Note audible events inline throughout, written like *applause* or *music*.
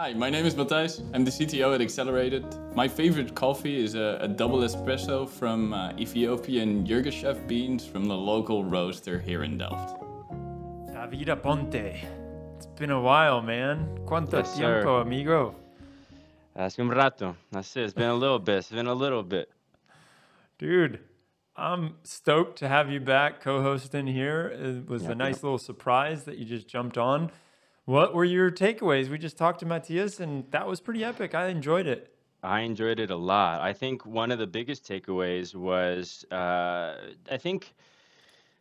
Hi, my name is Matthijs. I'm the CTO at Xccelerated. My favorite coffee is a, a double espresso from uh, Ethiopian Yirgacheffe beans from the local roaster here in Delft. David Aponte. It's been a while, man. ¿Cuánto Yes, sir. tiempo, amigo? Hace un rato. That's it. It's been a little bit. It's been a little bit. Dude, I'm stoked to have you back co-hosting here. It was a nice yep. little surprise that you just jumped on. What were your takeaways? We just talked to Matthias and that was pretty epic. I enjoyed it. I enjoyed it a lot. I think one of the biggest takeaways was uh, I think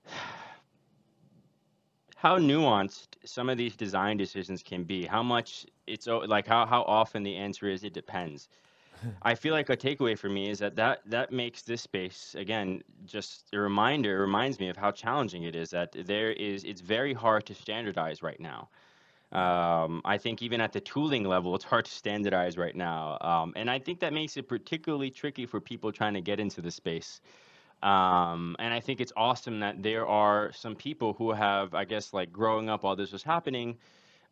*sighs* how nuanced some of these design decisions can be. How much it's like how how often the answer is it depends. *laughs* I feel like a takeaway for me is that that that makes this space again just a reminder. It reminds me of how challenging it is. That there is it's very hard to standardize right now. Um, I think even at the tooling level, it's hard to standardize right now. Um, and I think that makes it particularly tricky for people trying to get into the space. Um, and I think it's awesome that there are some people who have, I guess, like growing up while this was happening,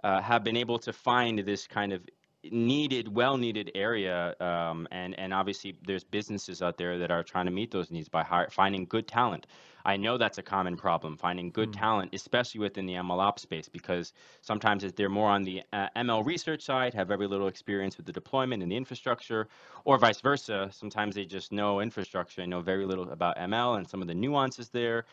uh, have been able to find this kind of needed, well-needed area. Um, and and obviously, there's businesses out there that are trying to meet those needs by hire, finding good talent. I know that's a common problem, finding good talent, especially within the ML ops space, because sometimes if they're more on the uh, ML research side, have very little experience with the deployment and the infrastructure, or vice versa. Sometimes they just know infrastructure and know very little about ML and some of the nuances there.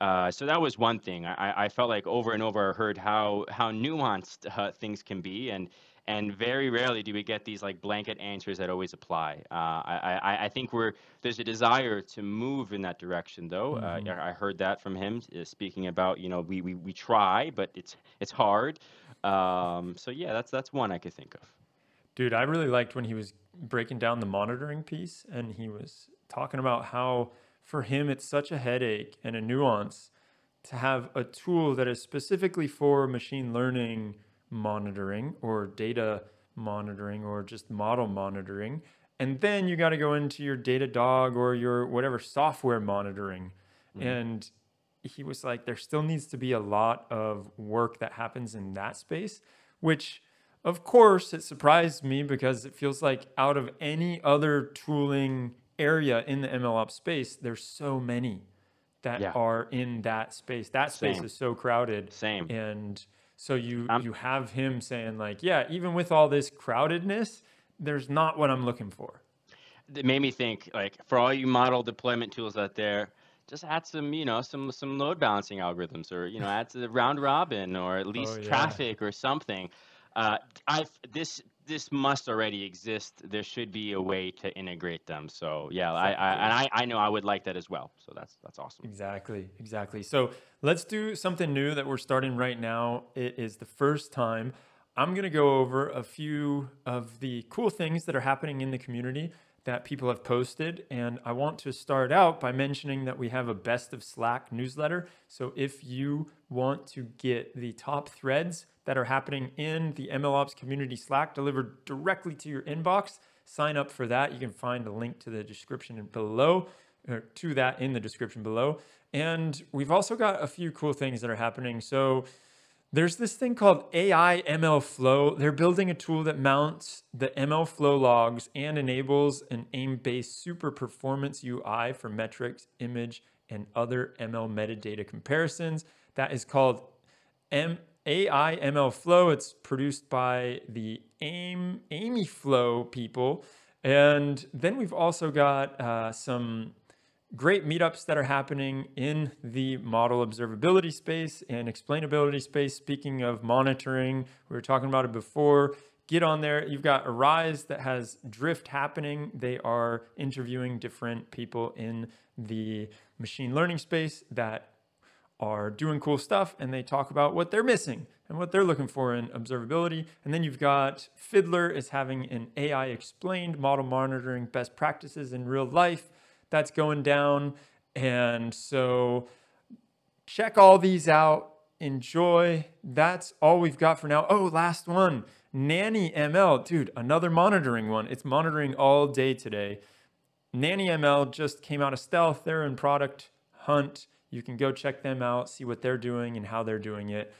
Uh, so that was one thing. I, I- I felt like over and over I heard how how nuanced uh, things can be, and and very rarely do we get these like blanket answers that always apply. Uh, I, I I think we're there's a desire to move in that direction, though. Uh, I I heard that from him uh, speaking about you know we, we we try, but it's it's hard. Um, so yeah, that's that's one I could think of. Dude, I really liked when he was breaking down the monitoring piece and he was talking about how for him it's such a headache and a nuance to have a tool that is specifically for machine learning monitoring or data monitoring or just model monitoring. And then you got to go into your Datadog or your whatever software monitoring. Mm-hmm. And he was like, there still needs to be a lot of work that happens in that space, which of course it surprised me because it feels like out of any other tooling area in the MLOps space, there's so many that Yeah. are in that space. That space Same. is so crowded. Same. And so you I'm- you have him saying like, yeah, even with all this crowdedness, there's not what I'm looking for. it made me think like for all you model deployment tools out there just add some you know some some load balancing algorithms or you know add to the round robin or at least Oh, yeah. traffic or something uh, i this this must already exist there should be a way to integrate them. So yeah I, I and I, I know i would like that as well. So that's that's awesome. Exactly, exactly. So let's do something new that we're starting right now. It is the first time. I'm going to go over a few of the cool things that are happening in the community that people have posted. And I want to start out by mentioning that we have a best of Slack newsletter. So if you want to get the top threads that are happening in the MLOps community Slack delivered directly to your inbox, sign up for that. You can find a link to the description below or to that in the description below. And we've also got a few cool things that are happening. So there's this thing called AI ML Flow. They're building a tool that mounts the ML Flow logs and enables an AIM-based super performance UI for metrics, image, and other ML metadata comparisons. That is called M- AI ML Flow. It's produced by the AIM Amy Flow people. And then we've also got uh, some great meetups that are happening in the model observability space and explainability space. Speaking of monitoring, we were talking about it before. Get on there. You've got Arize that has Drift happening. They are interviewing different people in the machine learning space that are doing cool stuff and they talk about what they're missing and what they're looking for in observability. And then you've got Fiddler is having an AI explained model monitoring best practices in real life that's going down. And so check all these out. Enjoy. That's all we've got for now. Oh, last one. NannyML. Dude, another monitoring one. It's monitoring all day today. NannyML just came out of stealth. They're in product hunt. You can go check them out, see what they're doing and how they're doing it.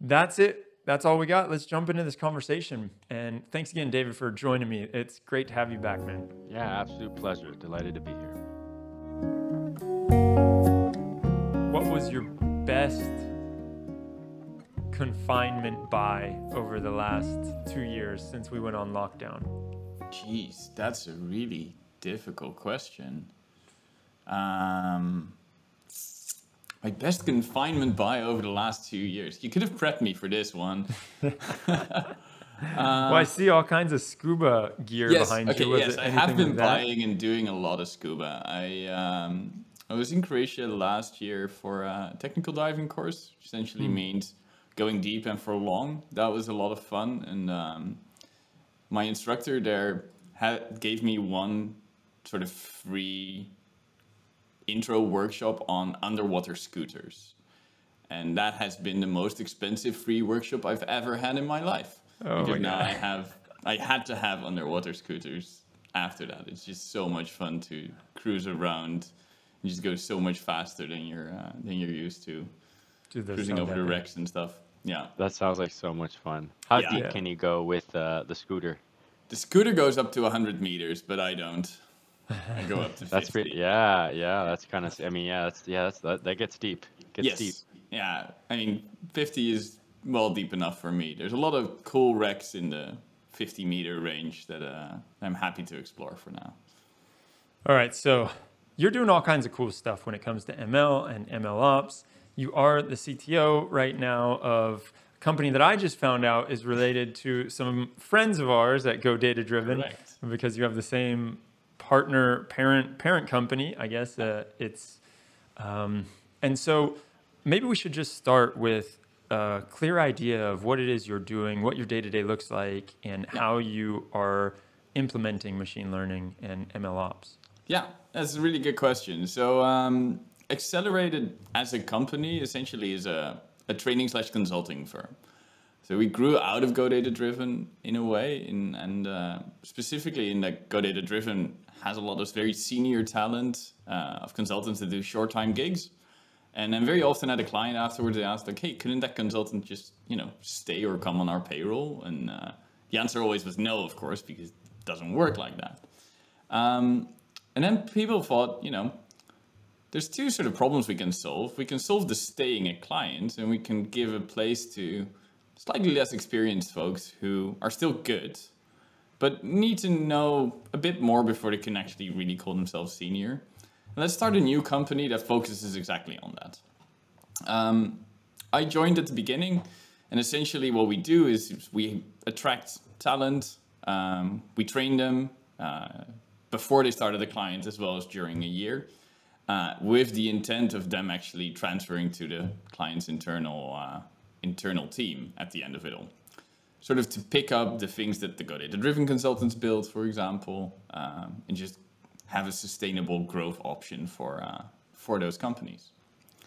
That's it. That's all we got. Let's jump into this conversation. And thanks again, David, for joining me. It's great to have you back, man. Yeah, absolute pleasure. Delighted to be here. What was your best confinement buy over the last two years since we went on lockdown? Jeez, that's a really difficult question. Um, my best confinement buy over the last two years. You could have prepped me for this one. *laughs* well, I see all kinds of scuba gear yes, behind okay, you. Was yes, I have been like buying and doing a lot of scuba. I um, I was in Croatia last year for a technical diving course, which essentially Hmm. means going deep and for long. That was a lot of fun, and um, my instructor there had gave me one sort of free intro workshop on underwater scooters. And that has been the most expensive free workshop I've ever had in my life. Oh because my now God. I have I had to have underwater scooters after that. It's just so much fun to cruise around. and just go so much faster than you're uh, than you're used to Dude, cruising over the wrecks and stuff. Yeah. That sounds like so much fun. How Yeah. deep Yeah. can you go with uh, the scooter? The scooter goes up to 100 meters, but I don't. I *laughs* go up to 50. That's pretty. Yeah, yeah. That's kind of. I mean, yeah. That's yeah. That's that, that gets deep. Gets yes. deep. Yeah. I mean, 50 is well deep enough for me. There's a lot of cool wrecks in the 50 meter range that uh, I'm happy to explore for now. All right, so you're doing all kinds of cool stuff when it comes to ML and ML ops. You are the CTO right now of a company that I just found out is related to some friends of ours at GoDataDriven Correct. because you have the same partner parent parent company. I guess uh, it's um, and so maybe we should just start with a clear idea of what it is you're doing, what your day to day looks like, and how you are implementing machine learning and ML ops. Yeah, that's a really good question. So, um, Xccelerated as a company essentially is a, a training slash consulting firm. So we grew out of GoDataDriven in a way, in, and uh, specifically in the GoDataDriven has a lot of very senior talent uh, of consultants that do short time gigs. And then very often at a client afterwards, they ask like, "Hey, couldn't that consultant just you know stay or come on our payroll?" And uh, the answer always was no, of course, because it doesn't work like that. Um, and then people thought, you know, there's two sort of problems we can solve. We can solve the staying at clients, and we can give a place to slightly less experienced folks who are still good, but need to know a bit more before they can actually really call themselves senior. And let's start a new company that focuses exactly on that. Um, I joined at the beginning, and essentially what we do is we attract talent, um, we train them uh, before they start at the client as well as during a year, uh, with the intent of them actually transferring to the client's internal uh, internal team at the end of it all. Sort of to pick up the things that the GoDataDriven consultants build, for example, um, and just have a sustainable growth option for uh, for those companies.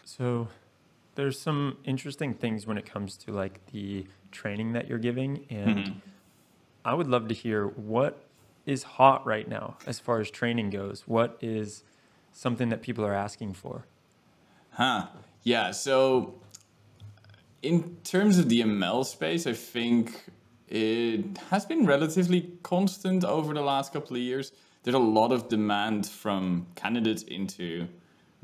So there's some interesting things when it comes to like the training that you're giving and Mm-hmm. I would love to hear what is hot right now as far as training goes. What is something that people are asking for? Huh. Yeah. So, in terms of the ML space, I think it has been relatively constant over the last couple of years. There's a lot of demand from candidates into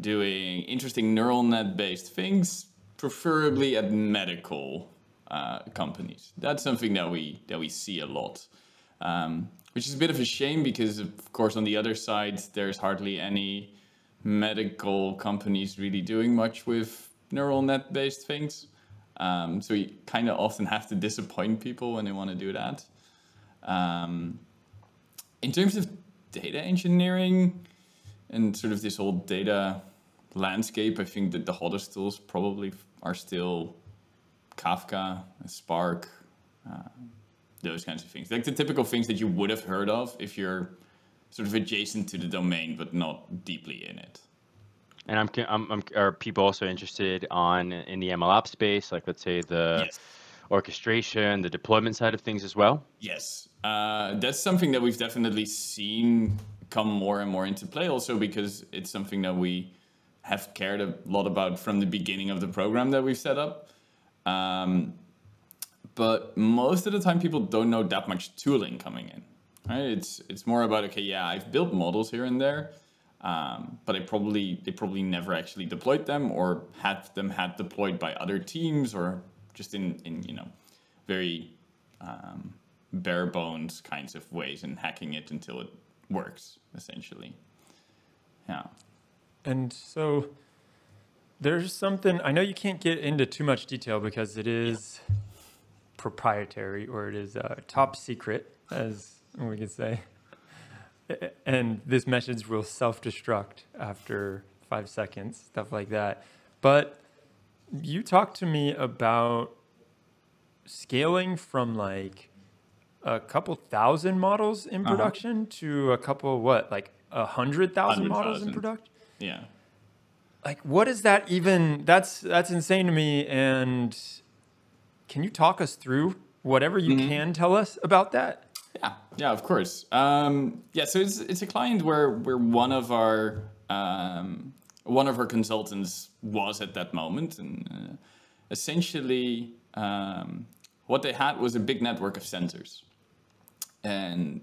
doing interesting neural net based things, preferably at medical uh, companies. That's something that we that we see a lot, um, which is a bit of a shame because, of course, on the other side, there's hardly any medical companies really doing much with neural net based things. Um, so we kind of often have to disappoint people when they want to do that. Um, in terms of data engineering and sort of this whole data landscape, I think that the hottest tools probably are still Kafka, Spark, uh, those kinds of things. Like the typical things that you would have heard of if you're sort of adjacent to the domain but not deeply in it. And I'm, I'm, I'm are people also interested on in the MLOps space, like let's say the Yes. orchestration, the deployment side of things as well? Yes, uh, that's something that we've definitely seen come more and more into play. Also because it's something that we have cared a lot about from the beginning of the program that we've set up. Um, but most of the time people don't know that much tooling coming in. Right? It's it's more about okay, yeah, I've built models here and there, um, but I probably they probably never actually deployed them or had them had deployed by other teams or just in in you know very um, bare bones kinds of ways and hacking it until it works essentially. Yeah. And so there's something I know you can't get into too much detail because it is yeah. proprietary or it is uh, top secret, as we could say. And this message will self-destruct after five seconds, stuff like that. But you talked to me about scaling from like a couple thousand models in uh-huh. production uh-huh. to a couple what like a hundred thousand models in production yeah like what is that even that's that's insane to me and can you talk us through whatever you mm-hmm. can tell us about that yeah yeah of course. Um, yeah so it's it's a client where where one of our um, one of our consultants was at that moment and uh, essentially um, what they had was a big network of sensors. And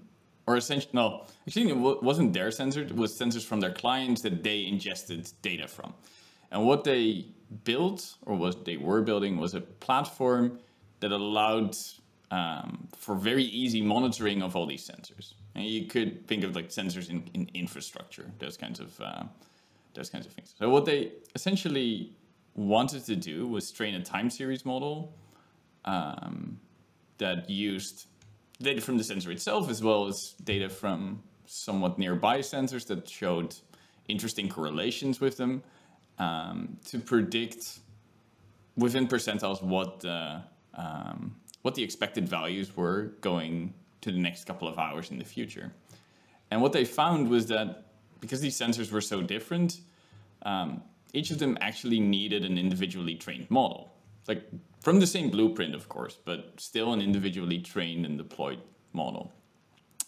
or essentially no actually it wasn't their sensors it was sensors from their clients that they ingested data from. And what they built or what they were building was a platform that allowed um, for very easy monitoring of all these sensors. And you could think of like sensors in, in infrastructure those kinds of uh, those kinds of things. So what they essentially wanted to do was train a time series model um, that used data from the sensor itself, as well as data from somewhat nearby sensors that showed interesting correlations with them um, to predict within percentiles what the, um, what the expected values were going to the next couple of hours in the future. And what they found was that because these sensors were so different, um, each of them actually needed an individually trained model. Like from the same blueprint, of course, but still an individually trained and deployed model.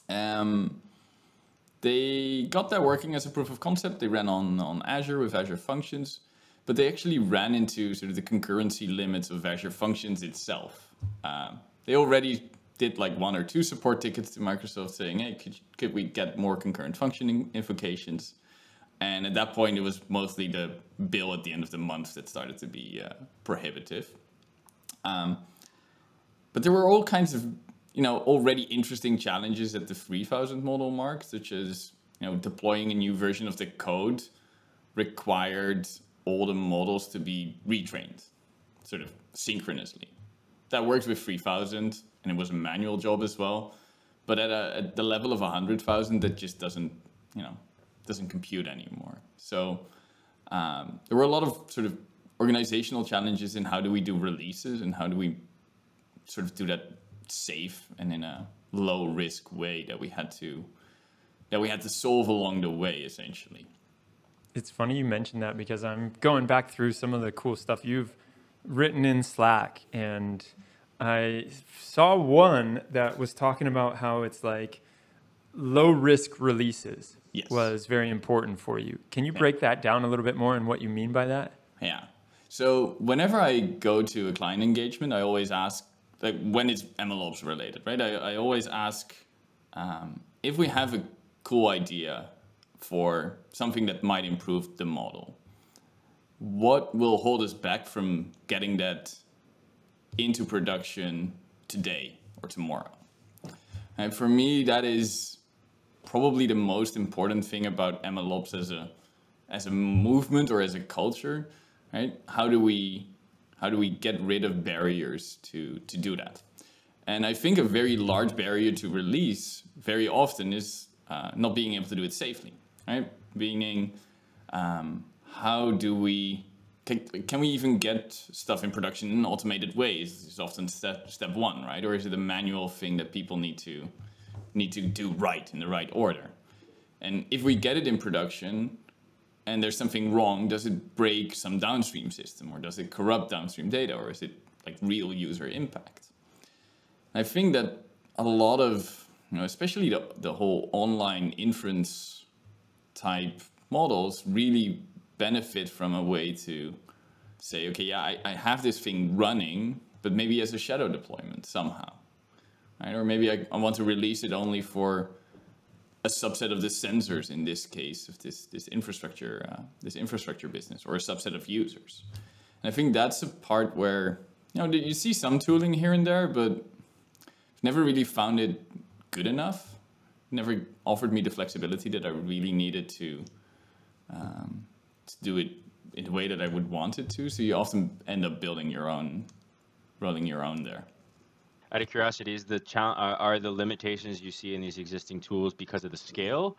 Um, they got that working as a proof of concept. They ran on, on Azure with Azure Functions, but they actually ran into sort of the concurrency limits of Azure Functions itself. Um, they already did like one or two support tickets to Microsoft saying, hey, could, could we get more concurrent functioning invocations? And at that point, it was mostly the bill at the end of the month that started to be uh, prohibitive. Um, but there were all kinds of, you know, already interesting challenges at the 3000 model mark, such as, you know, deploying a new version of the code required all the models to be retrained, sort of synchronously. That worked with 3000 and it was a manual job as well. But at, a, at the level of 100,000, that just doesn't, you know, doesn't compute anymore. So um, there were a lot of sort of organizational challenges in how do we do releases and how do we sort of do that safe and in a low risk way that we had to that we had to solve along the way essentially it's funny you mentioned that because i'm going back through some of the cool stuff you've written in slack and i saw one that was talking about how it's like low risk releases yes. was very important for you can you break that down a little bit more and what you mean by that yeah so whenever I go to a client engagement, I always ask, like when it's MLOps related, right? I, I always ask um, if we have a cool idea for something that might improve the model, what will hold us back from getting that into production today or tomorrow? And for me, that is probably the most important thing about MLOps as a as a movement or as a culture right? How do we how do we get rid of barriers to to do that? And I think a very large barrier to release very often is uh, not being able to do it safely, right? Meaning, um, how do we can, can we even get stuff in production in automated ways? Is often step step one, right? Or is it a manual thing that people need to need to do right in the right order? And if we get it in production, and there's something wrong, does it break some downstream system or does it corrupt downstream data or is it like real user impact? I think that a lot of, you know, especially the, the whole online inference type models really benefit from a way to say, okay, yeah, I, I have this thing running, but maybe as a shadow deployment somehow, right? Or maybe I, I want to release it only for a subset of the sensors in this case of this this infrastructure uh, this infrastructure business or a subset of users. And I think that's a part where you know you see some tooling here and there, but I've never really found it good enough. Never offered me the flexibility that I really needed to um, to do it in the way that I would want it to. So you often end up building your own, rolling your own there. Out of curiosity, is the are the limitations you see in these existing tools because of the scale,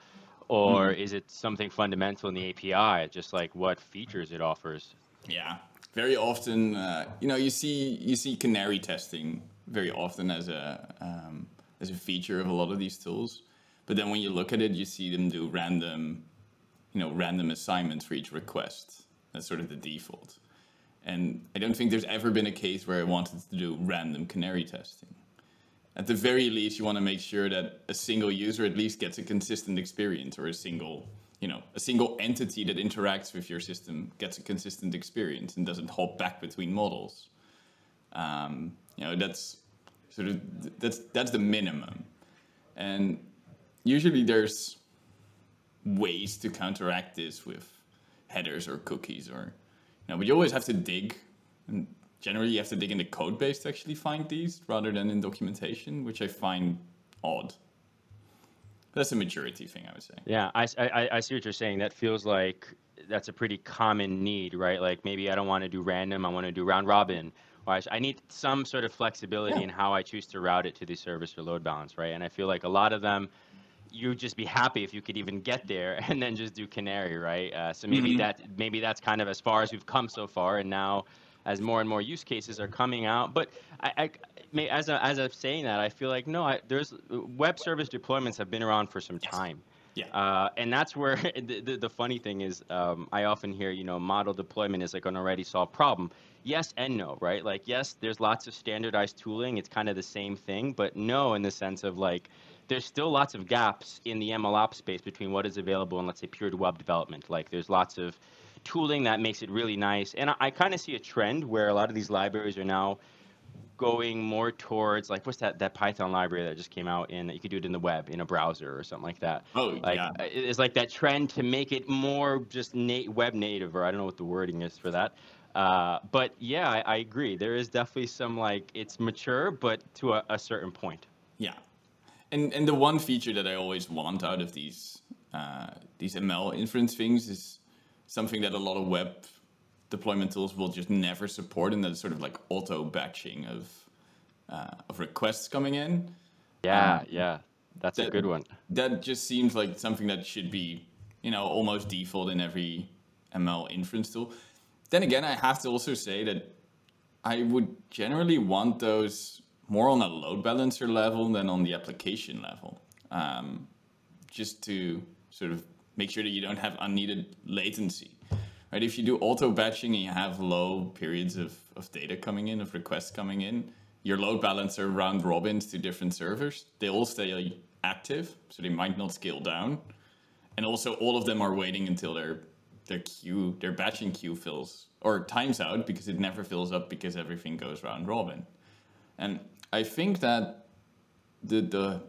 or mm. is it something fundamental in the API, just like what features it offers? Yeah, very often, uh, you know, you see you see canary testing very often as a um, as a feature of a lot of these tools, but then when you look at it, you see them do random, you know, random assignments for each request. That's sort of the default. And I don't think there's ever been a case where I wanted to do random canary testing. At the very least, you want to make sure that a single user at least gets a consistent experience or a single, you know, a single entity that interacts with your system gets a consistent experience and doesn't hop back between models. Um, you know, that's sort of that's that's the minimum. And usually there's ways to counteract this with headers or cookies or you know, but you always have to dig and generally you have to dig in the code base to actually find these rather than in documentation, which I find odd. That's a maturity thing, I would say. Yeah, I, I, I see what you're saying. That feels like that's a pretty common need, right? Like maybe I don't want to do random, I want to do round robin. Or I need some sort of flexibility yeah. in how I choose to route it to the service or load balance, right? And I feel like a lot of them you'd just be happy if you could even get there *laughs* and then just do canary right uh, so maybe mm-hmm. that maybe that's kind of as far as we've come so far and now as more and more use cases are coming out but i, I as, a, as i'm saying that i feel like no I, there's web service deployments have been around for some time yeah. Uh, and that's where *laughs* the, the, the funny thing is, um, I often hear, you know, model deployment is like an already solved problem. Yes and no, right? Like, yes, there's lots of standardized tooling. It's kind of the same thing, but no, in the sense of like, there's still lots of gaps in the MLOps space between what is available and let's say pure web development. Like there's lots of tooling that makes it really nice. And I, I kind of see a trend where a lot of these libraries are now going more towards like what's that that Python library that just came out in that you could do it in the web in a browser or something like that. Oh like, yeah. It's like that trend to make it more just na- web native or I don't know what the wording is for that. Uh, but yeah, I, I, agree. There is definitely some like it's mature, but to a, a certain point. Yeah, and and the one feature that I always want out of these uh, these ML inference things is something that a lot of web deployment tools will just never support, and that's sort of like auto batching of uh, of requests coming in. Yeah, um, yeah, that's that, a good one. That just seems like something that should be, you know, almost default in every ML inference tool. Then again, I have to also say that I would generally want those more on a load balancer level than on the application level. Um, just to sort of make sure that you don't have unneeded latency. Right? If you do auto batching and you have low periods of, of data coming in, of requests coming in, your load balancer round robins to different servers, they all stay active, so they might not scale down. And also all of them are waiting until their their queue, their batching queue fills or times out because it never fills up because everything goes round robin. And I think that the the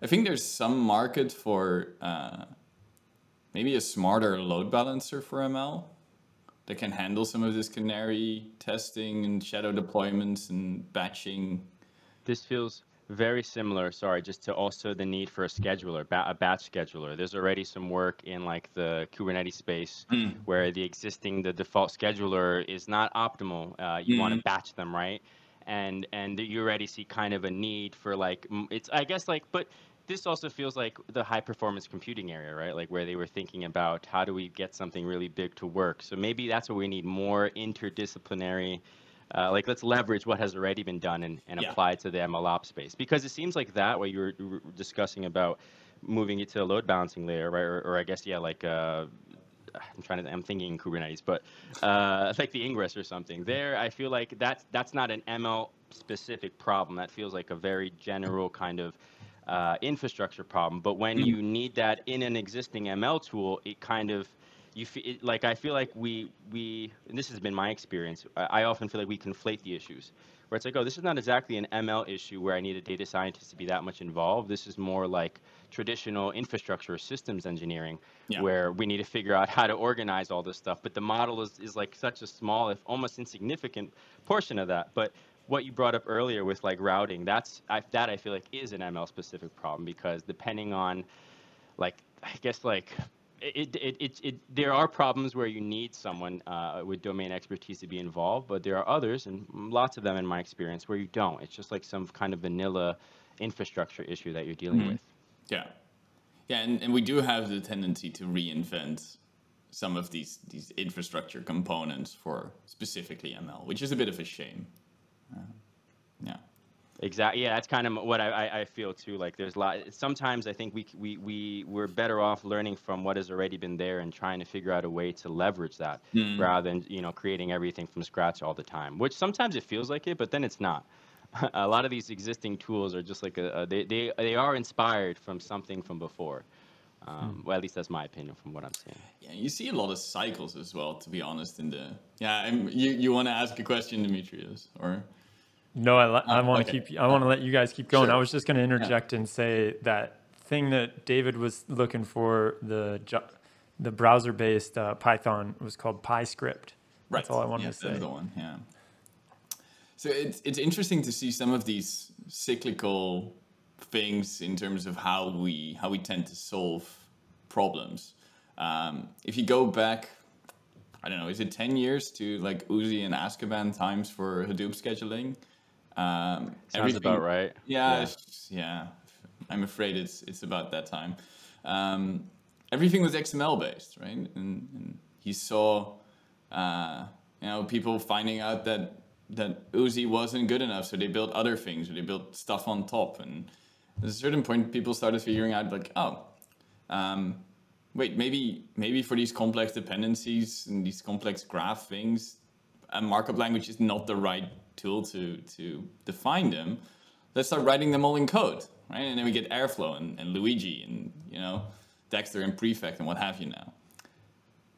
I think there's some market for uh, maybe a smarter load balancer for ML that can handle some of this canary testing and shadow deployments and batching. This feels very similar, sorry, just to also the need for a scheduler, ba- a batch scheduler. There's already some work in like the Kubernetes space mm. where the existing, the default scheduler is not optimal. Uh, you mm. want to batch them, right? and and you already see kind of a need for like it's I guess like but this also feels like the high performance computing area, right? Like where they were thinking about how do we get something really big to work. So maybe that's where we need more interdisciplinary. Uh, like let's leverage what has already been done and, and yeah. apply it to the MLOps space because it seems like that way you were, you were discussing about moving it to a load balancing layer, right? Or, or I guess yeah, like uh, I'm trying to I'm thinking Kubernetes, but uh, *laughs* like the Ingress or something. There, I feel like that's that's not an ML specific problem. That feels like a very general kind of uh, infrastructure problem. But when you need that in an existing ML tool, it kind of you feel it, like I feel like we we and this has been my experience. I, I often feel like we conflate the issues. where it's like, oh, this is not exactly an ML issue where I need a data scientist to be that much involved. This is more like traditional infrastructure systems engineering, Yeah. where we need to figure out how to organize all this stuff. But the model is, is like such a small, if almost insignificant portion of that. But what you brought up earlier with like routing, that's I, that I feel like is an ML specific problem because depending on like I guess like it, it, it, it, there are problems where you need someone uh, with domain expertise to be involved, but there are others, and lots of them in my experience, where you don't. It's just like some kind of vanilla infrastructure issue that you're dealing with. Yeah, yeah, and, and we do have the tendency to reinvent some of these these infrastructure components for specifically ML, which is a bit of a shame. Uh, yeah. Exactly. Yeah, that's kind of what I, I, feel too. Like there's a lot. Sometimes I think we we we we're better off learning from what has already been there and trying to figure out a way to leverage that rather than you know creating everything from scratch all the time. Which sometimes it feels like it, but then it's not. *laughs* a lot of these existing tools are just like a, a they they they are inspired from something from before. Um, Well, at least that's my opinion from what I'm seeing. Yeah, you see a lot of cycles as well. To be honest, in the yeah, I'm, you you want to ask a question, Demetrios, or No, I, I want to okay. keep. I want to let you guys keep going. Sure. I was just going to interject and say that thing that David was looking for the the browser-based uh, Python was called PyScript. That's all I wanted yeah, to say. That's the one. Yeah. So it's it's interesting to see some of these cyclical things in terms of how we how we tend to solve problems. Um, if you go back, I don't know, is it ten years to like Oozie and Azkaban times for Hadoop scheduling? Um, Sounds about right. Yeah, Yeah. yeah. I'm afraid it's it's about that time. Um, everything was XML based, right? And, and he saw, uh, you know, people finding out that that Oozie wasn't good enough, so they built other things, or they built stuff on top. And at a certain point, people started figuring out, like, oh, um, wait, maybe maybe for these complex dependencies and these complex graph things, a markup language is not the right tool to to define them. Let's start writing them all in code, right? And then we get Airflow and, and Luigi and you know Dagster and Prefect and what have you now.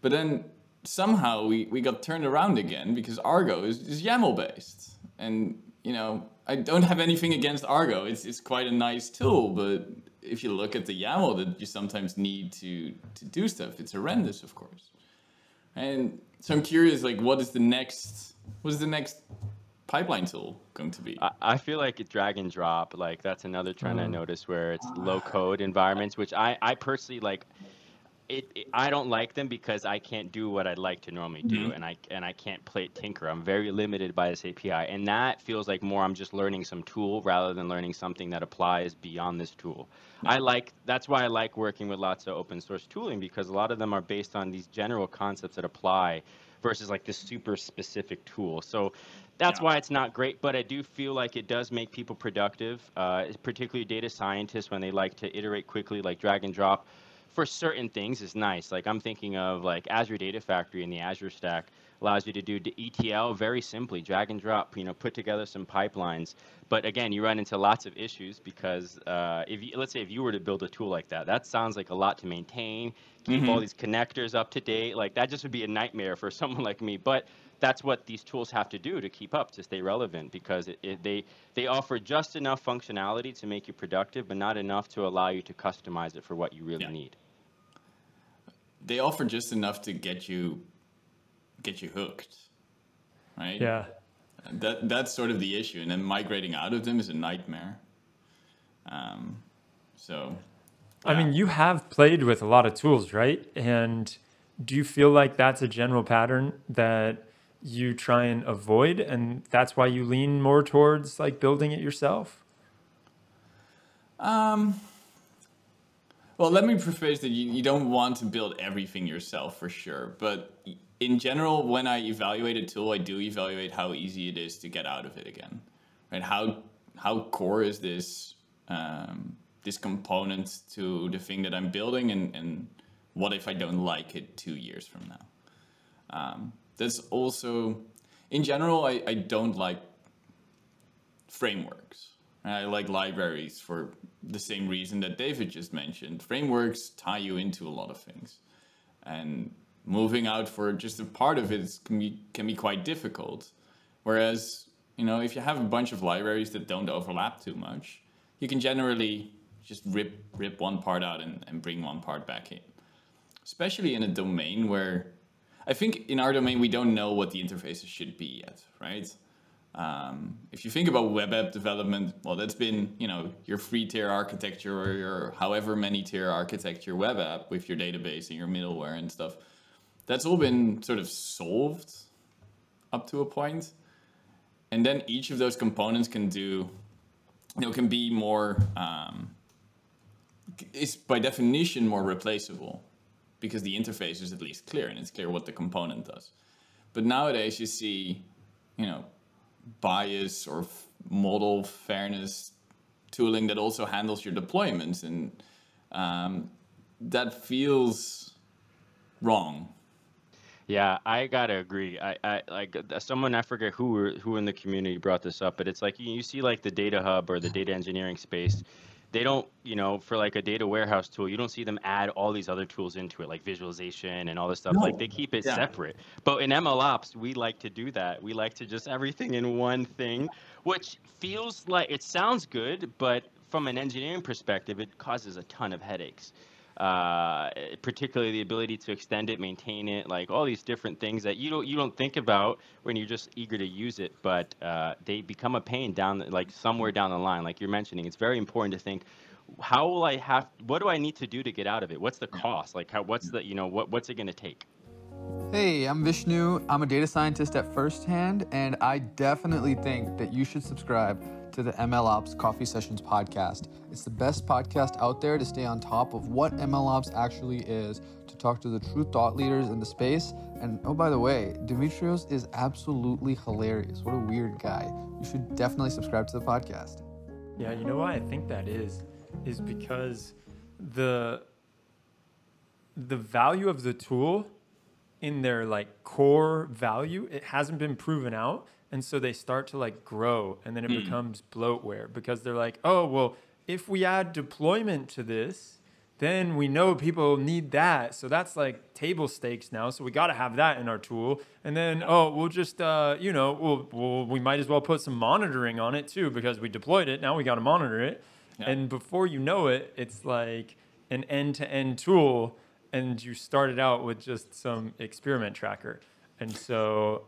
But then somehow we, we got turned around again because Argo is, is YAML based. And you know, I don't have anything against Argo. It's it's quite a nice tool, but if you look at the YAML that you sometimes need to to do stuff, it's horrendous, of course. And so I'm curious, like, what is the next? What is the next pipeline tool going to be? I, I feel like it drag and drop. Like that's another trend I mm. noticed where it's low code environments, which I, I personally like. It, it- I don't like them because I can't do what I'd like to normally do, mm-hmm. and I and I can't play tinker. I'm very limited by this API, and that feels like more I'm just learning some tool rather than learning something that applies beyond this tool. I like that's why I like working with lots of open source tooling because a lot of them are based on these general concepts that apply versus like this super specific tool. So that's Yeah. why it's not great, but I do feel like it does make people productive, uh, particularly data scientists when they like to iterate quickly, like drag and drop. For certain things is nice. Like I'm thinking of like Azure Data Factory in the Azure stack allows you to do the ETL very simply, drag and drop. You know, put together some pipelines. But again, you run into lots of issues because uh, if you, let's say if you were to build a tool like that, that sounds like a lot to maintain. Keep all these connectors up to date. Like that just would be a nightmare for *laughs* someone like me. But that's what these tools have to do to keep up to stay relevant because it, it, they they offer just enough functionality to make you productive, but not enough to allow you to customize it for what you really Yeah. need. They offer just enough to get you get you hooked, right? Yeah. That that's sort of the issue, and then migrating out of them is a nightmare. Um, so I mean, you have played with a lot of tools, right? And do you feel like that's a general pattern that you try and avoid, and that's why you lean more towards like building it yourself? Um well, let me preface that you, you don't want to build everything yourself for sure. But in general, when I evaluate a tool, I do evaluate how easy it is to get out of it again. Right? How how core is this um, this component to the thing that I'm building, and, and what if I don't like it two years from now? Um, that's also, in general, I, I don't like frameworks. I like libraries for the same reason that David just mentioned. Frameworks tie you into a lot of things, and moving out for just a part of it can be can be quite difficult. Whereas you know, if you have a bunch of libraries that don't overlap too much, you can generally just rip rip one part out and, and bring one part back in. Especially in a domain where I think in our domain we don't know what the interfaces should be yet, right? Um, if you think about web app development, well, that's been you know your three tier architecture or your however many tier architecture web app with your database and your middleware and stuff. That's all been sort of solved up to a point, and then each of those components can do, you know, can be more. Um, is by definition more replaceable because the interface is at least clear and it's clear what the component does. But nowadays you see, you know, bias or model fairness tooling that also handles your deployments, and um, that feels wrong. Yeah, I gotta agree. I, I like uh, someone I forget who who in the community brought this up, but it's like you see like the data hub or the data engineering space they don't, you know, for like a data warehouse tool, you don't see them add all these other tools into it, like visualization and all this stuff. No. Like they keep it yeah. separate. But in MLOps, we like to do that. We like to just everything in one thing, which feels like it sounds good, but from an engineering perspective, it causes a ton of headaches uh, particularly the ability to extend it, maintain it, like all these different things that you don't you don't think about when you're just eager to use it, but uh, they become a pain down like somewhere down the line. Like you're mentioning, it's very important to think. How will I have? What do I need to do to get out of it? What's the cost? Like, how? What's the? You know, what? What's it going to take? Hey, I'm Vishnu. I'm a data scientist at Firsthand, and I definitely think that you should subscribe to the MLOps Coffee Sessions podcast. It's the best podcast out there to stay on top of what MLOps actually is, to talk to the true thought leaders in the space. And oh, by the way, Demetrios is absolutely hilarious. What a weird guy. You should definitely subscribe to the podcast. Yeah, you know why I think that is? Is because the the value of the tool in their like core value, it hasn't been proven out and so they start to like grow and then it mm. becomes bloatware because they're like oh well if we add deployment to this then we know people need that so that's like table stakes now so we got to have that in our tool and then oh we'll just uh, you know we'll, we'll, we might as well put some monitoring on it too because we deployed it now we got to monitor it yeah. and before you know it it's like an end-to-end tool and you started out with just some experiment tracker and so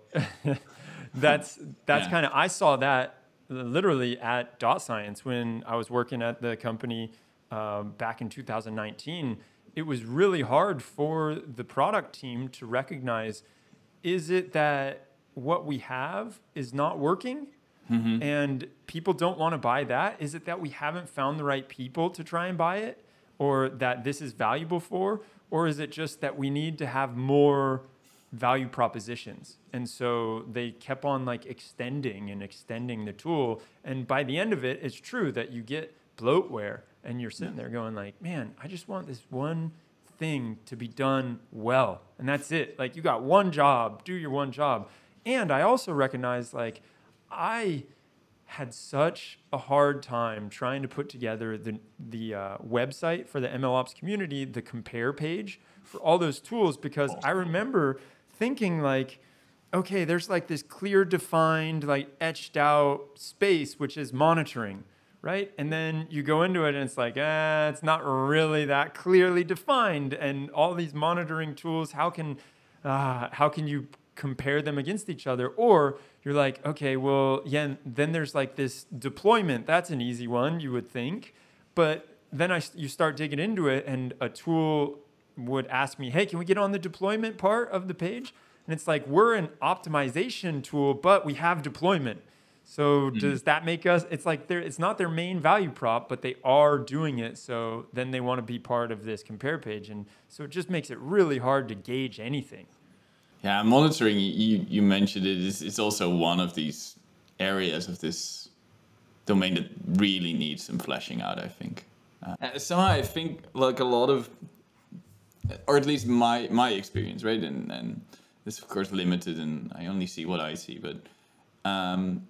*laughs* that's that's yeah. kind of I saw that literally at Dotscience when I was working at the company um, back in 2019. It was really hard for the product team to recognize: is it that what we have is not working? Mm-hmm. And people don't want to buy that. Is it that we haven't found the right people to try and buy it, or that this is valuable for, or is it just that we need to have more value propositions. And so they kept on like extending and extending the tool. And by the end of it, it's true that you get bloatware and you're sitting there going like, man, I just want this one thing to be done well. And that's it. Like you got one job, do your one job. And I also recognize like I had such a hard time trying to put together the the uh, website for the MLOps community, the compare page for all those tools because I remember thinking like, okay, there's like this clear defined, like etched out space, which is monitoring, right? And then you go into it and it's like, ah, it's not really that clearly defined. And all these monitoring tools, how can, uh, how can you compare them against each other? Or you're like, okay, well, yeah, then there's like this deployment. That's an easy one, you would think. But then I, you start digging into it and a tool would ask me, hey, can we get on the deployment part of the page? And it's like, we're an optimization tool, but we have deployment. So mm-hmm. does that make us? It's like they're it's not their main value prop, but they are doing it. So then they want to be part of this compare page, and so it just makes it really hard to gauge anything. Yeah, monitoring. You you mentioned it is it's also one of these areas of this domain that really needs some fleshing out. I think. Uh, so I think like a lot of or at least my my experience, right? And and this of course limited, and I only see what I see. But um,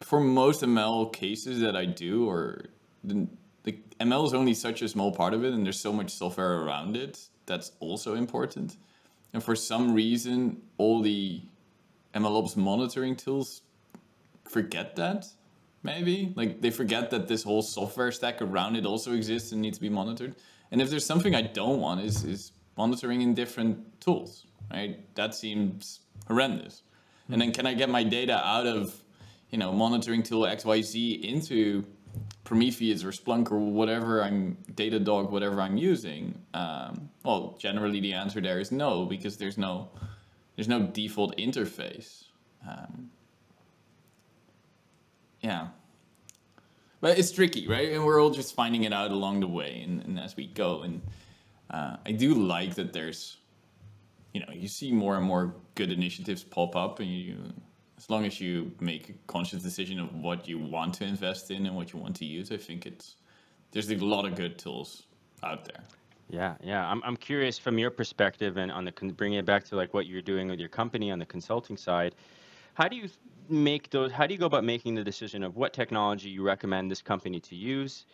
for most ML cases that I do, or the, the ML is only such a small part of it, and there's so much software around it that's also important. And for some reason, all the MLOps monitoring tools forget that maybe? Like they forget that this whole software stack around it also exists and needs to be monitored. And if there's something i don't want is is monitoring in different tools right? That seems horrendous. And then can i get my data out of you know monitoring tool xyz into prometheus or splunk or whatever i'm datadog whatever i'm using um, well generally the answer there is no because there's no there's no default interface um, yeah. But it's tricky, right? And we're all just finding it out along the way and, and as we go. And uh, I do like that there's, you know, you see more and more good initiatives pop up, and you, as long as you make a conscious decision of what you want to invest in and what you want to use, I think it's there's a lot of good tools out there. Yeah, yeah. I'm, I'm curious from your perspective and on the bringing it back to like what you're doing with your company on the consulting side. How do you make those? How do you go about making the decision of what technology you recommend this company to use?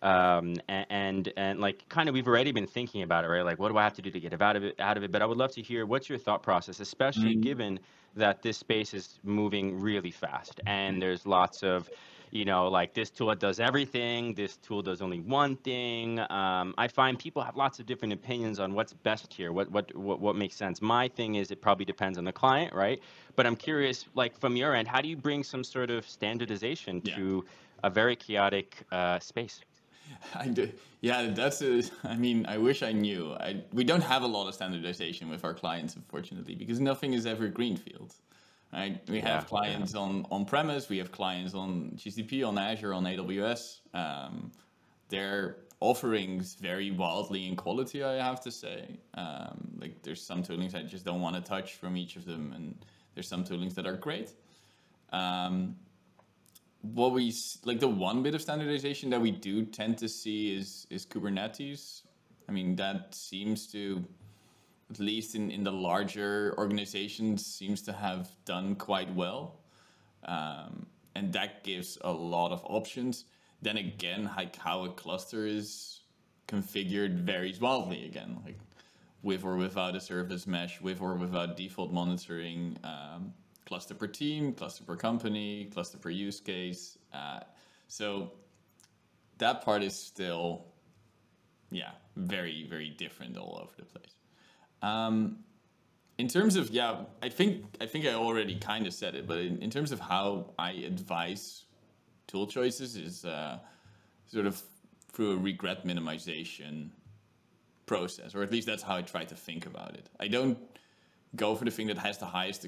Um, and, and, and like kind of we've already been thinking about it, right? Like, what do I have to do to get out of it? Out of it, but I would love to hear what's your thought process, especially mm-hmm. given that this space is moving really fast and there's lots of you know, like this tool does everything, this tool does only one thing. Um, I find people have lots of different opinions on what's best here, what, what, what, what makes sense. My thing is it probably depends on the client, right? But I'm curious, like from your end, how do you bring some sort of standardization yeah. to a very chaotic uh, space? *laughs* I do. Yeah, that's a, I mean, I wish I knew. I, we don't have a lot of standardization with our clients, unfortunately, because nothing is ever greenfield right? We have clients yeah. on on premise, we have clients on GCP, on Azure, on AWS. Um, their offerings vary wildly in quality, I have to say. Um, like there's some toolings I just don't want to touch from each of them, and there's some toolings that are great. Um, what we like the one bit of standardization that we do tend to see is is Kubernetes. I mean that seems to at least in, in the larger organizations, seems to have done quite well. Um, and that gives a lot of options. Then again, like how a cluster is configured varies wildly again, like with or without a service mesh, with or without default monitoring, um, cluster per team, cluster per company, cluster per use case. Uh, so that part is still, yeah, very, very different all over the place. Um, in terms of yeah, I think I think I already kind of said it, but in, in, terms of how I advise tool choices is uh, sort of through a regret minimization process, or at least that's how I try to think about it. I don't go for the thing that has the highest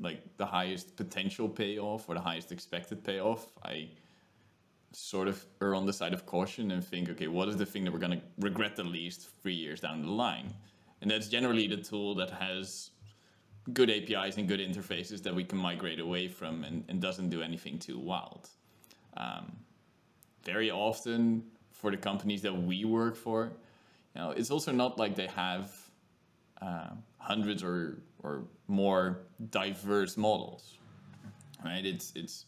like the highest potential payoff or the highest expected payoff. I sort of are on the side of caution and think, okay, what is the thing that we're going to regret the least three years down the line? And that's generally the tool that has good APIs and good interfaces that we can migrate away from and, and doesn't do anything too wild. Um, very often for the companies that we work for, you know, it's also not like they have uh, hundreds or or more diverse models, right? It's it's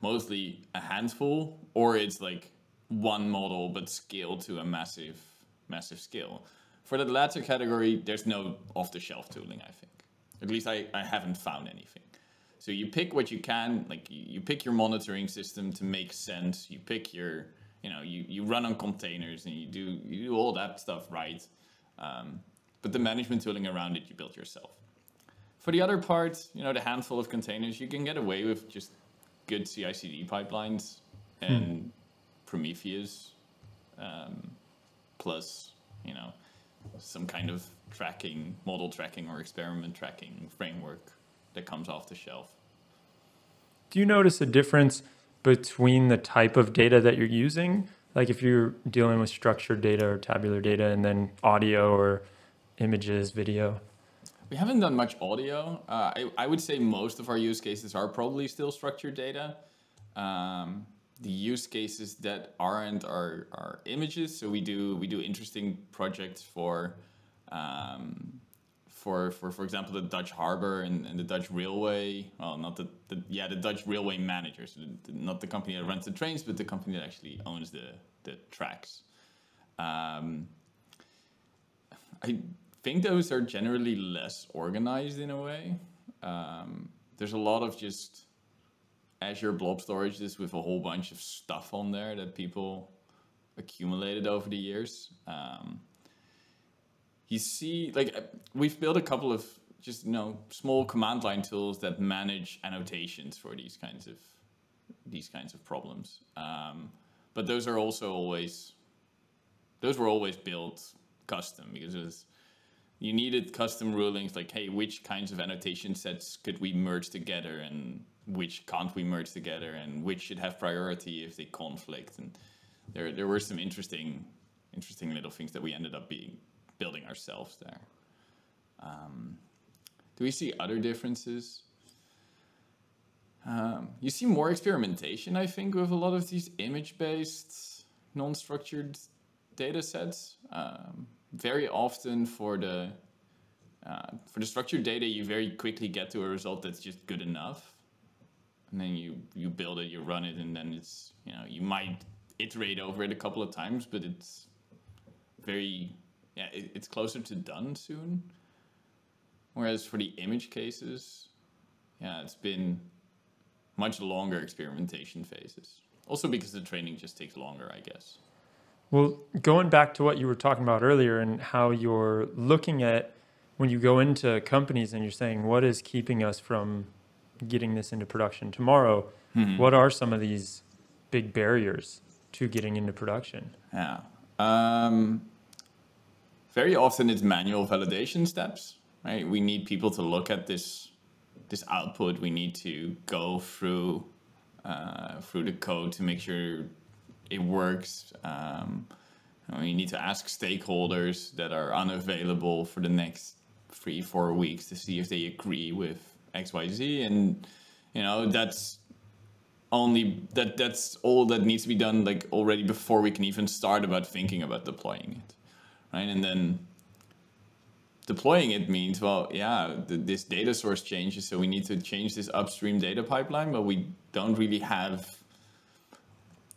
mostly a handful, or it's like one model but scaled to a massive massive scale. For the latter category, there's no off-the-shelf tooling, I think. At least I, I haven't found anything. So you pick what you can, like you pick your monitoring system to make sense. You pick your, you know, you, you run on containers and you do you do all that stuff right. Um, but the management tooling around it you build yourself. For the other part, you know, the handful of containers, you can get away with just good CI/CD pipelines and hmm. Prometheus, um, plus you know some kind of tracking, model tracking or experiment tracking framework that comes off the shelf. Do you notice a difference between the type of data that you're using? Like if you're dealing with structured data or tabular data and then audio or images, video? We haven't done much audio. Uh, I, I, would say most of our use cases are probably still structured data. Um, the use cases that aren't are, are images. So we do we do interesting projects for um, for for for example the Dutch harbor and, and the Dutch railway. Well, not the, the yeah the Dutch railway managers, so not the company that runs the trains, but the company that actually owns the the tracks. Um, I think those are generally less organized in a way. Um, there's a lot of just Azure Blob Storages with a whole bunch of stuff on there that people accumulated over the years. Um, you see, like we've built a couple of just you know small command line tools that manage annotations for these kinds of these kinds of problems. Um, but those are also always those were always built custom because it was, you needed custom rulings like hey which kinds of annotation sets could we merge together and which can't we merge together and which should have priority if they conflict. And there there were some interesting interesting little things that we ended up being building ourselves there. Um, do we see other differences? Um, you see more experimentation i think with a lot of these image based non-structured data sets. Um, very often for the uh, for the structured data you very quickly get to a result that's just good enough. And then you you build it you run it and then it's you know you might iterate over it a couple of times but it's very yeah it, it's closer to done soon. Whereas for the image cases yeah it's been much longer experimentation phases. Also because the training just takes longer i guess well, going back to what you were talking about earlier and how you're looking at when you go into companies and you're saying, what is keeping us from getting this into production tomorrow? Mm-hmm. What are some of these big barriers to getting into production? Yeah. Um, very often it's manual validation steps, right? We need people to look at this this output. We need to go through uh, through the code to make sure it works. Um, you need to ask stakeholders that are unavailable for the next three, four weeks to see if they agree with X, Y, Z, and you know that's only that that's all that needs to be done like already before we can even start about thinking about deploying it, right? And then deploying it means well, yeah, this data source changes, so we need to change this upstream data pipeline, but we don't really have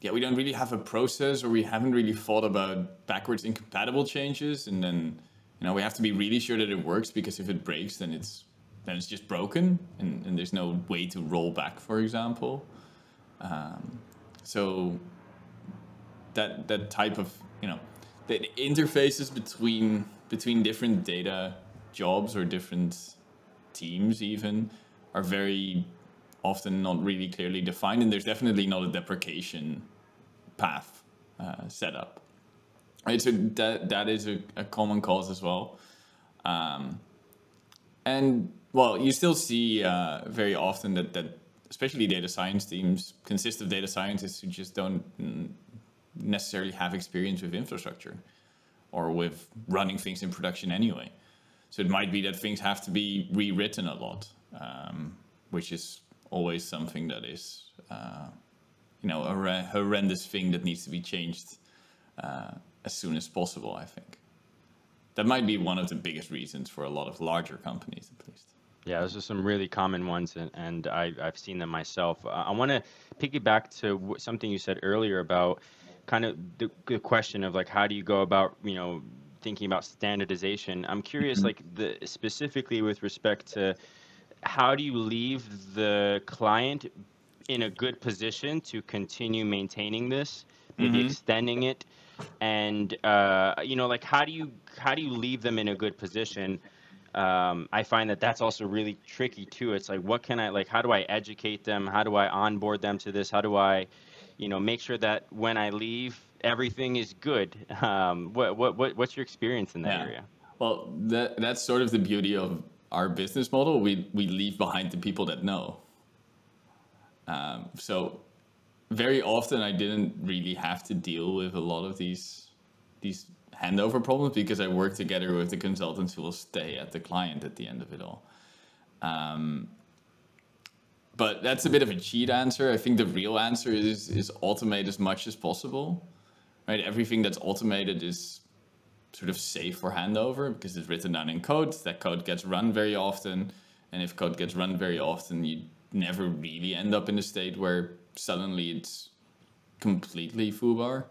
yeah, we don't really have a process or we haven't really thought about backwards incompatible changes. And then, you know, we have to be really sure that it works because if it breaks, then it's, then it's just broken and, and there's no way to roll back, for example. Um, so that, that type of, you know, the interfaces between, between different data jobs or different teams even are very often not really clearly defined and there's definitely not a deprecation path uh, set up. Right, so that that is a, a common cause as well, um, and well, you still see uh, very often that that especially data science teams consist of data scientists who just don't necessarily have experience with infrastructure or with running things in production anyway. So it might be that things have to be rewritten a lot, um, which is always something that is uh, you know a horrendous thing that needs to be changed uh, as soon as possible. I think that might be one of the biggest reasons for a lot of larger companies, at least. Yeah, those are some really common ones, and, and I, have seen them myself. Uh, I want to piggyback to something you said earlier about kind of the, the, question of like how do you go about you know thinking about standardization. I'm curious, mm-hmm. like the specifically with respect to how do you leave the client in a good position to continue maintaining this, maybe mm-hmm. extending it, and uh, you know, like how do you how do you leave them in a good position? Um, I find that that's also really tricky too. It's like, what can I like? How do I educate them? How do I onboard them to this? How do I, you know, make sure that when I leave, everything is good? Um, what, what what what's your experience in that yeah. area? Well, that that's sort of the beauty of our business model. We we leave behind the people that know. Um, so very often I didn't really have to deal with a lot of these these handover problems because I work together with the consultants who will stay at the client at the end of it all. Um, but that's a bit of a cheat answer. I think the real answer is is automate as much as possible. Right? Everything that's automated is sort of safe for handover because it's written down in code. That code gets run very often, and if code gets run very often, you never really end up in a state where suddenly it's completely foobar.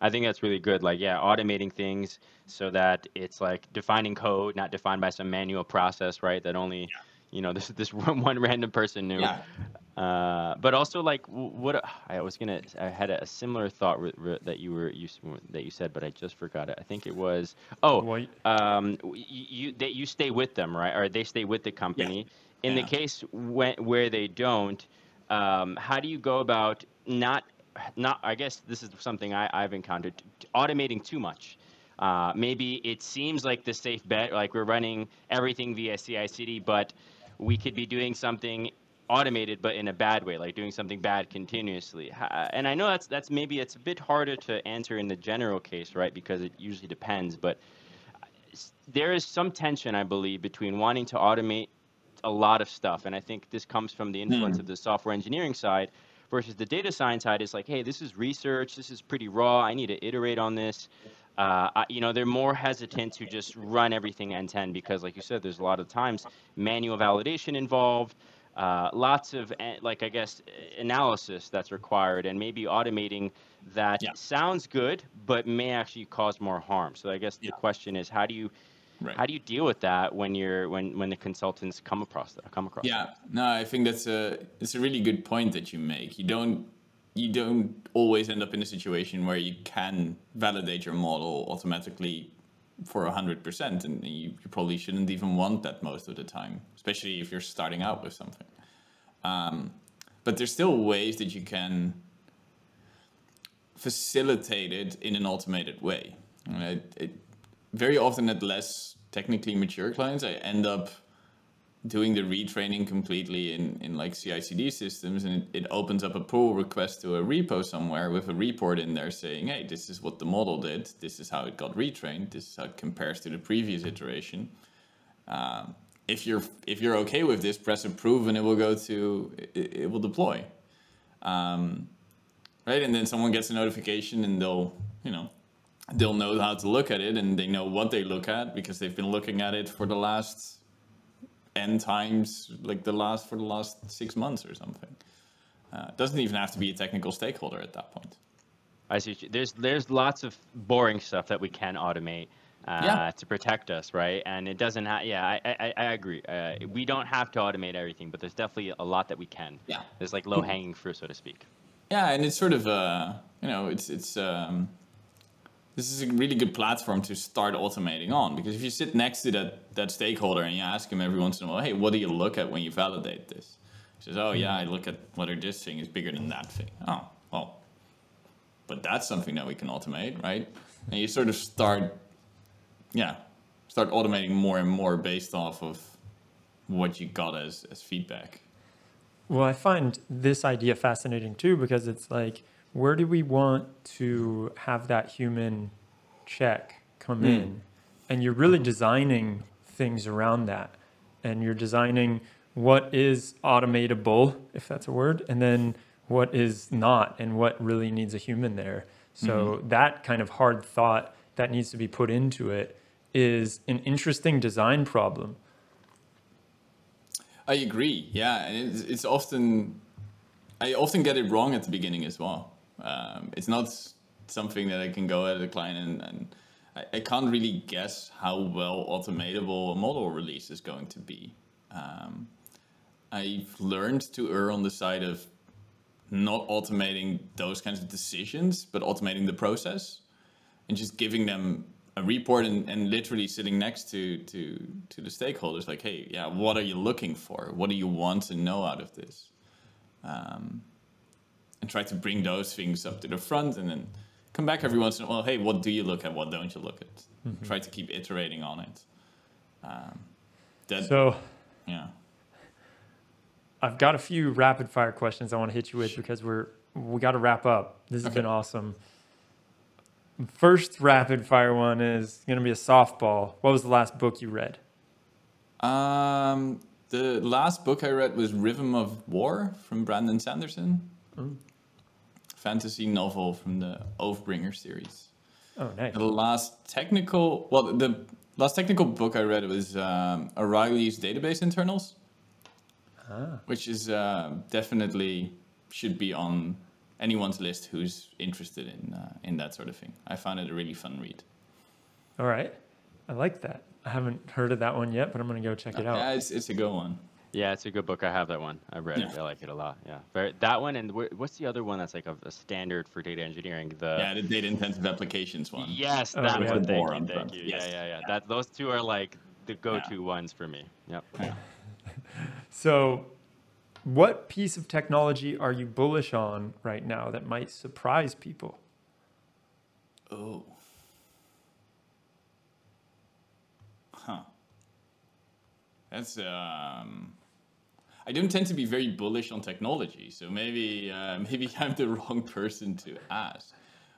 I think that's really good. Like, yeah, automating things so that it's like defining code, not defined by some manual process, right? That only, yeah. you know, *laughs* this this one, one random person knew. Yeah. Uh, but also like what I was gonna I had a, similar thought re- re- that you were you that you said, but I just forgot it. I think it was oh um you, you that you stay with them right or they stay with the company. In Yeah. the case when, where they don't, um, how do you go about not not I guess this is something I, I've encountered automating too much. Uh, maybe it seems like the safe bet, like we're running everything via CI/CD, but we could be doing something automated, but in a bad way, like doing something bad continuously. And I know that's that's maybe it's a bit harder to answer in the general case, right? Because it usually depends, but there is some tension, I believe, between wanting to automate a lot of stuff, and I think this comes from the influence of the software engineering side versus the data science side. Is like, hey, this is research. This is pretty raw. I need to iterate on this. Uh, I, you know, they're more hesitant to just run everything end to end because, like you said, there's a lot of times manual validation involved. Uh, lots of eh, like I guess eh, analysis that's required, and maybe automating that Yeah. sounds good, but may actually cause more harm. So I guess the question is, how do you Right. how do you deal with that when you're when when the consultants come across that come across? Yeah, no, I think that's a it's a really good point that you make. You don't you don't always end up in a situation where you can validate your model automatically for hundred percent, and you, you probably shouldn't even want that most of the time, especially if you're starting out with something. Um, but there's still ways that you can facilitate it in an automated way. It, it, very often at less technically mature clients, I end up doing the retraining completely in, in like CI/CD systems, and it, it opens up a pull request to a repo somewhere with a report in there saying, "Hey, this is what the model did. This is how it got retrained. This is how it compares to the previous iteration." Um, if you're if you're okay with this, press approve, and it will go to it, it will deploy. Um, right, and then someone gets a notification, and they'll you know they'll know how to look at it, and they know what they look at because they've been looking at it for the last n times like the last for the last six months or something. Uh, doesn't even have to be a technical stakeholder at that point. I see. There's there's lots of boring stuff that we can automate uh, Yeah. to protect us, right? And it doesn't have. Yeah, I I, I agree. Uh, we don't have to automate everything, but there's definitely a lot that we can. Yeah. There's like low hanging fruit, so to speak. Yeah, and it's sort of uh, you know, it's it's um, this is a really good platform to start automating on because if you sit next to that that stakeholder and you ask him every once in a while, hey, what do you look at when you validate this? He says, oh yeah, I look at whether this thing is bigger than that thing. Oh, well, but that's something that we can automate, right? And you sort of start, yeah, start automating more and more based off of what you got as as feedback. Well, I find this idea fascinating too because it's like, where do we want to have that human check come hmm. in? And you're really designing things around that. And you're designing what is automatable, if that's a word, and then what is not, and what really needs a human there. So mm-hmm. that kind of hard thought that needs to be put into it is an interesting design problem. I agree. Yeah, and it's, it's often I often get it wrong at the beginning as well. Um, it's not something that I can go at a client and, and I, I can't really guess how well automatable a model release is going to be. Um, I've learned to err on the side of not automating those kinds of decisions, but automating the process and just giving them a report and, and literally sitting next to, to to the stakeholders like hey yeah what are you looking for what do you want to know out of this um, and try to bring those things up to the front and then come back every once in a while hey what do you look at what don't you look at try to keep iterating on it um, that So, yeah I've got a few rapid fire questions I want to hit you with because we're we got to wrap up. This has Okay. been awesome. First rapid fire one is going to be a softball. What was the last book you read? Um, the last book I read was Rhythm of War from Brandon Sanderson. Fantasy novel from the Oathbringer series. Oh, nice. The last technical, well, the last technical book I read was um, O'Reilly's Database Internals, Ah. which is uh, definitely should be on anyone's list who's interested in uh, in that sort of thing. I found it a really fun read. All right. I like that. I haven't heard of that one yet, but I'm going to go check it out. Yeah, it's, it's a good one. Yeah, it's a good book. I have that one. I read it. I like it a lot. Yeah, Very, that one and wh- what's the other one that's like a, a standard for data engineering? The yeah, the data intensive applications one. yes, Oh, that yeah. one. Thank you, thank you. Yes. Yeah, yeah, yeah. That those two are like the go-to ones for me. Yep. Yeah. So, what piece of technology are you bullish on right now that might surprise people? Oh. Huh. That's um. I don't tend to be very bullish on technology, so maybe uh, *laughs* maybe I'm the wrong person to ask.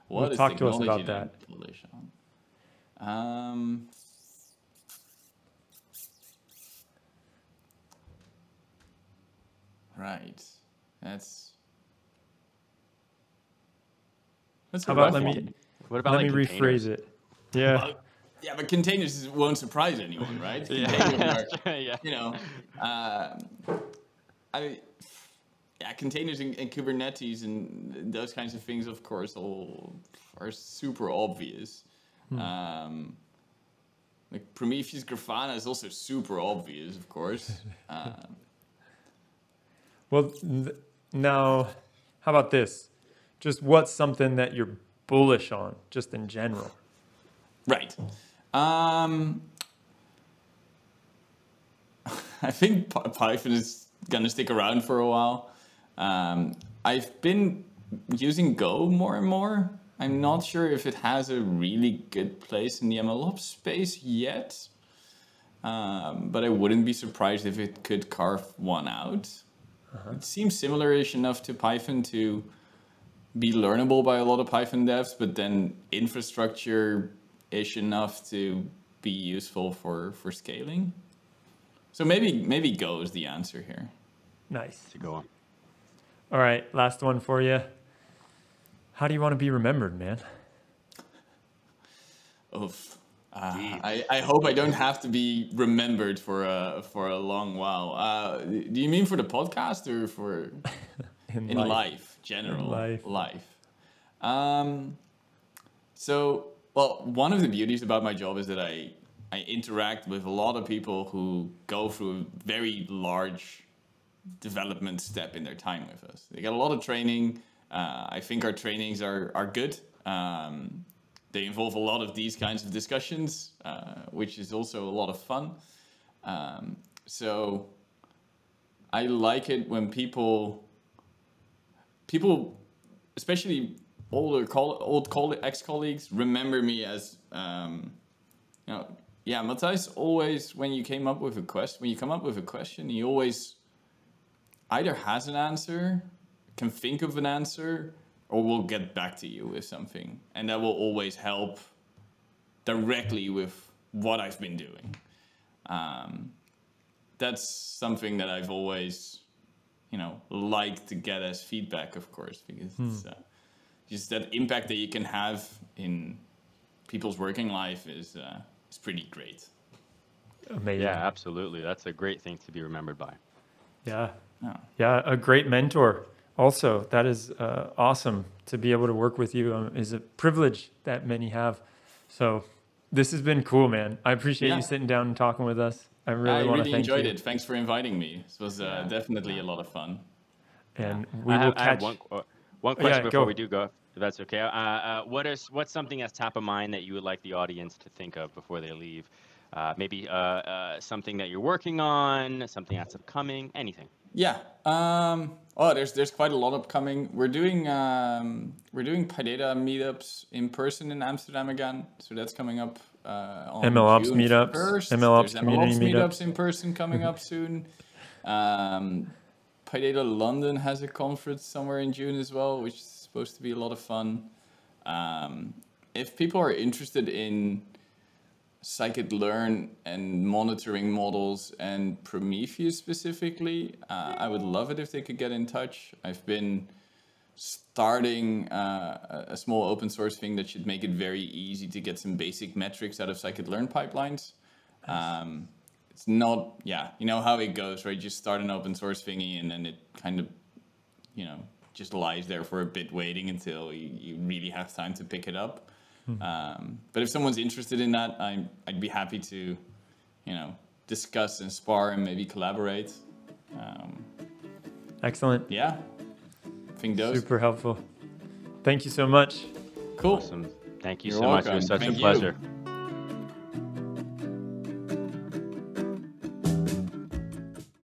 What Well, is talk to us technology about I'm bullish on? Um. Right. That's. That's How about let one. me What about let me like containers? rephrase it. Yeah. Well, yeah, but containers won't surprise anyone, right? *laughs* Yeah, are, yeah. you know, uh, I, mean yeah, containers and, and Kubernetes and those kinds of things, of course, all are super obvious. Um, like Prometheus Grafana is also super obvious, of course. Um, *laughs* Well, th- now, how about this? Just what's something that you're bullish on, just in general? Right. Um, *laughs* I think Python is gonna stick around for a while. Um, I've been using Go more and more. I'm not sure if it has a really good place in the MLOps space yet, um, but I wouldn't be surprised if it could carve one out. It seems similar-ish enough to Python to be learnable by a lot of Python devs, but then infrastructure ish enough to be useful for for scaling. So maybe maybe Go is the answer here. Nice. To go on. All right, last one for you. How do you want to be remembered, man? Oof. Uh, I, I hope I don't have to be remembered for a for a long while. Uh, do you mean for the podcast or for *laughs* in life, general life. life? Um, so, well, one of the beauties about my job is that I I interact with a lot of people who go through a very large development step in their time with us. They get a lot of training. Uh, I think our trainings are are good. Um, they involve a lot of these kinds of discussions, uh, which is also a lot of fun. Um, so I like it when people people, especially older coll- old coll- ex colleagues, remember me as um, you know. Yeah, Matthias always when you came up with a question, when you come up with a question, he always either has an answer, can think of an answer, or will get back to you with something. And that will always help directly with what I've been doing. Um, that's something that I've always, you know, liked to get as feedback, of course, because it's uh, just that impact that you can have in people's working life is uh, is pretty great. Amazing. Yeah, absolutely. That's a great thing to be remembered by. Yeah. Yeah. Yeah, a great mentor. Also, that is uh, awesome to be able to work with you. Um, is a privilege that many have. So, this has been cool, man. I appreciate Yeah. you sitting down and talking with us. I really I want to really thank enjoyed you. it. Thanks for inviting me. This was uh, Yeah. definitely a lot of fun. And we I will have, I have catch. One, qu- one Oh, yeah, question before go. we do go, if that's okay. Uh, uh, what is what's something that's top of mind that you would like the audience to think of before they leave? Uh, maybe uh, uh, something that you're working on, something that's upcoming, anything. Yeah. Um, oh, there's there's quite a lot upcoming. We're doing um, we're doing PyData meetups in person in Amsterdam again. So that's coming up uh, on MLOps June meetups, 1st. MLOps There's community MLOps meetups. meetups in person coming up *laughs* soon. Um, PyData London has a conference somewhere in June as well, which is supposed to be a lot of fun. Um, if people are interested in scikit-learn and monitoring models and Prometheus specifically, uh, I would love it if they could get in touch. I've been starting uh, a small open source thing that should make it very easy to get some basic metrics out of scikit-learn pipelines. Um, it's not, yeah, you know how it goes, right? Just start an open source thingy and then it kind of, you know, just lies there for a bit waiting until you, you really have time to pick it up. Um, but if someone's interested in that, I'm, I'd be happy to, you know, discuss and spar and maybe collaborate. Um, Excellent. yeah, I think those. Super helpful. Thank you so much. Cool. Awesome. Thank you You're so much. It was such Thank a you. pleasure.